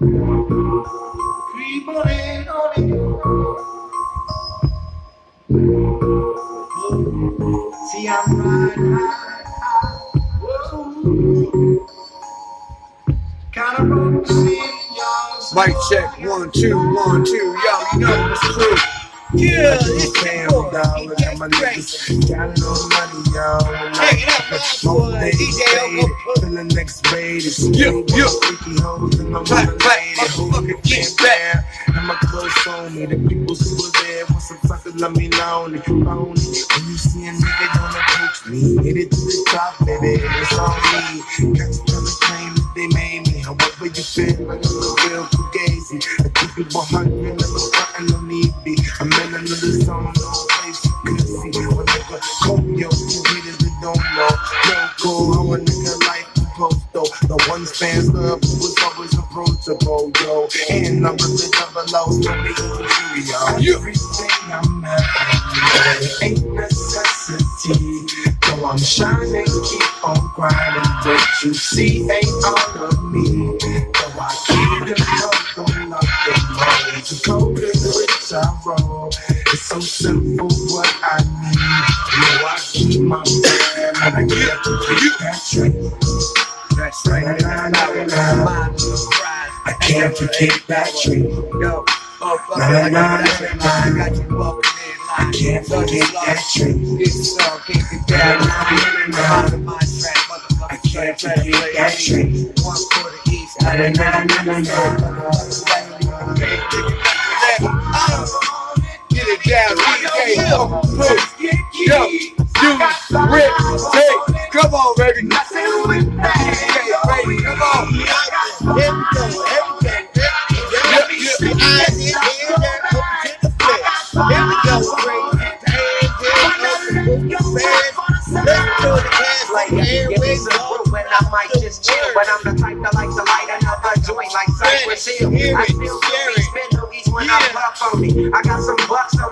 See, I'm y'all. Mic check, one, two, one, two. Yo, you know it's true. Yeah, it's Damn, your boy, dog, look at my niggas. Got no money, y'all. Check it out, my boy, DJ Uncle Till the next raid is Yeah, yeah. Freaky hoes and my Black, mama black, lady. motherfucker, get Who's there? And my clothes on me. The people who were there want some suckers, let me lonely. Phony. When you see a nigga gonna approach me, hit it to the top, baby. It's on me. Got you trying to claim that they made me. However you feel, like I'm a real fugazi. I keep it 100, I'm in another zone, no place you could see. When nigga cold, yo, you that don't know. No how a nigga though. The love who was always approachable, yo. And I'm the double O, so they easy, yo. Everything I'm at, ain't necessity. Though I'm shining, keep on grinding. What you see ain't all of me. Though I keep the love, don't love the money. To go to which I roll. So simple what I need. Yo, I keep my brand and I get to keep that train. That's right. Nah, nah, nah, nah. I can't forget that train. Yo, motherfucker, Nah, nah, like nah, nah, I got you walking in I can't forget that train. This song can't be down. Mind the mind track. I can't forget that train. One for the east. Nah, nah, nah, nah, nah, down, DJ. Oh, Bruce. Yo, you, Rick, Jake. Come on, baby. Come on. Everything. We go. When I I'm I when I got some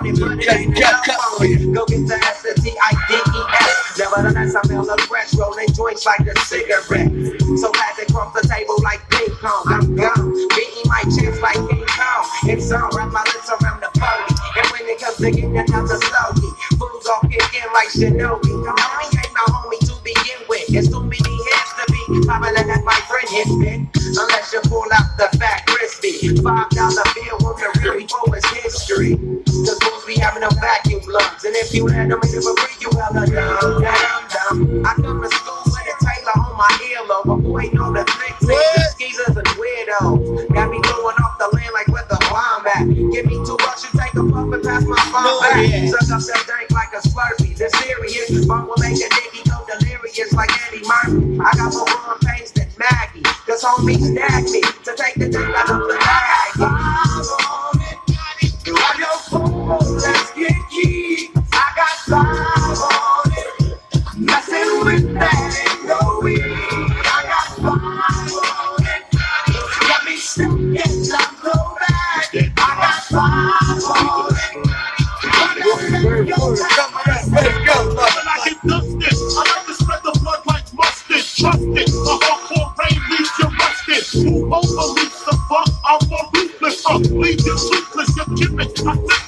on it, but it Cut, ain't cut, enough cut on it. Go get the S, the T, I, D, E, S. Nevertheless, I smell the fresh rolling joints like a cigarette. So glad they cross the table like ping pong. I'm gone, beating my chest like King Kong. It's on, wrap my lips around the phony. And when it comes to getting another stogie, fools all kick in like Shinobi. Come on, he ain't my homie to begin with. It's too many hands to be popular that my friend hit it. Unless you pull out the fat crispy. Five dollar Cause fools be having them vacuum lungs. And if you had them in for free, you hella dumb, dumb, dumb. I come to school with a Taylor on my earlobe. But boy, know the tricks. and The skeezers and weirdos. Got me throwing off the land like where the bomb at. Give me two bucks, you take a puff and pass my phone Oh, back. yeah. Suck up that drink like a slurpee. The serious bump will make a nigga go delirious like Eddie Murphy. I got more growing pains than Maggie. Cause homies nag me to take the drink out of it. In some low back. I got it. Let's go. I get dusted. I like to spread the blood like mustard. Trust it. A hardcore rain leaves you rusted. Move over, leaves the fuck. I'm more ruthless. Uh, leave you toothless. You give it. I flip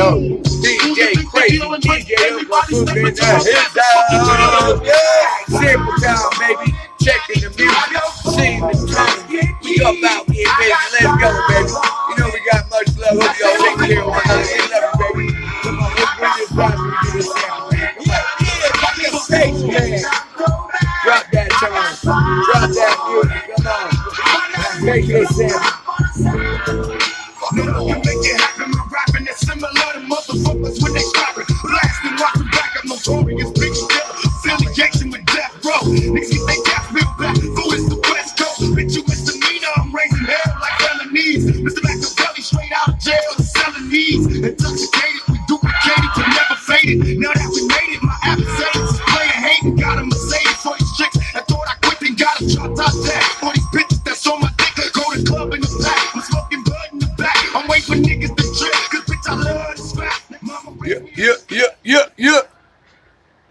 Yo. DJ Crazy, DJ Uncle Fruit in the hit down. Yeah, Simple Town, baby. Checking the music, seeing the. We up out here, baby. Let's go, baby. You know we got much love. Hope y'all take care of one another. We love you, baby. Come on, let's bring this vibe and do this sample, man. Come on. Yeah, man. Drop that tone. Drop that music. Come on. Make this sample. big step, affiliation with death row. Niggas get their got real back, Who is the West Coast. Bitch, you misdemeanor, I'm raising hell like felonies. Mr. Machiavelli straight out of jail, selling these. Intoxicated, we duplicated, to never fade it. Now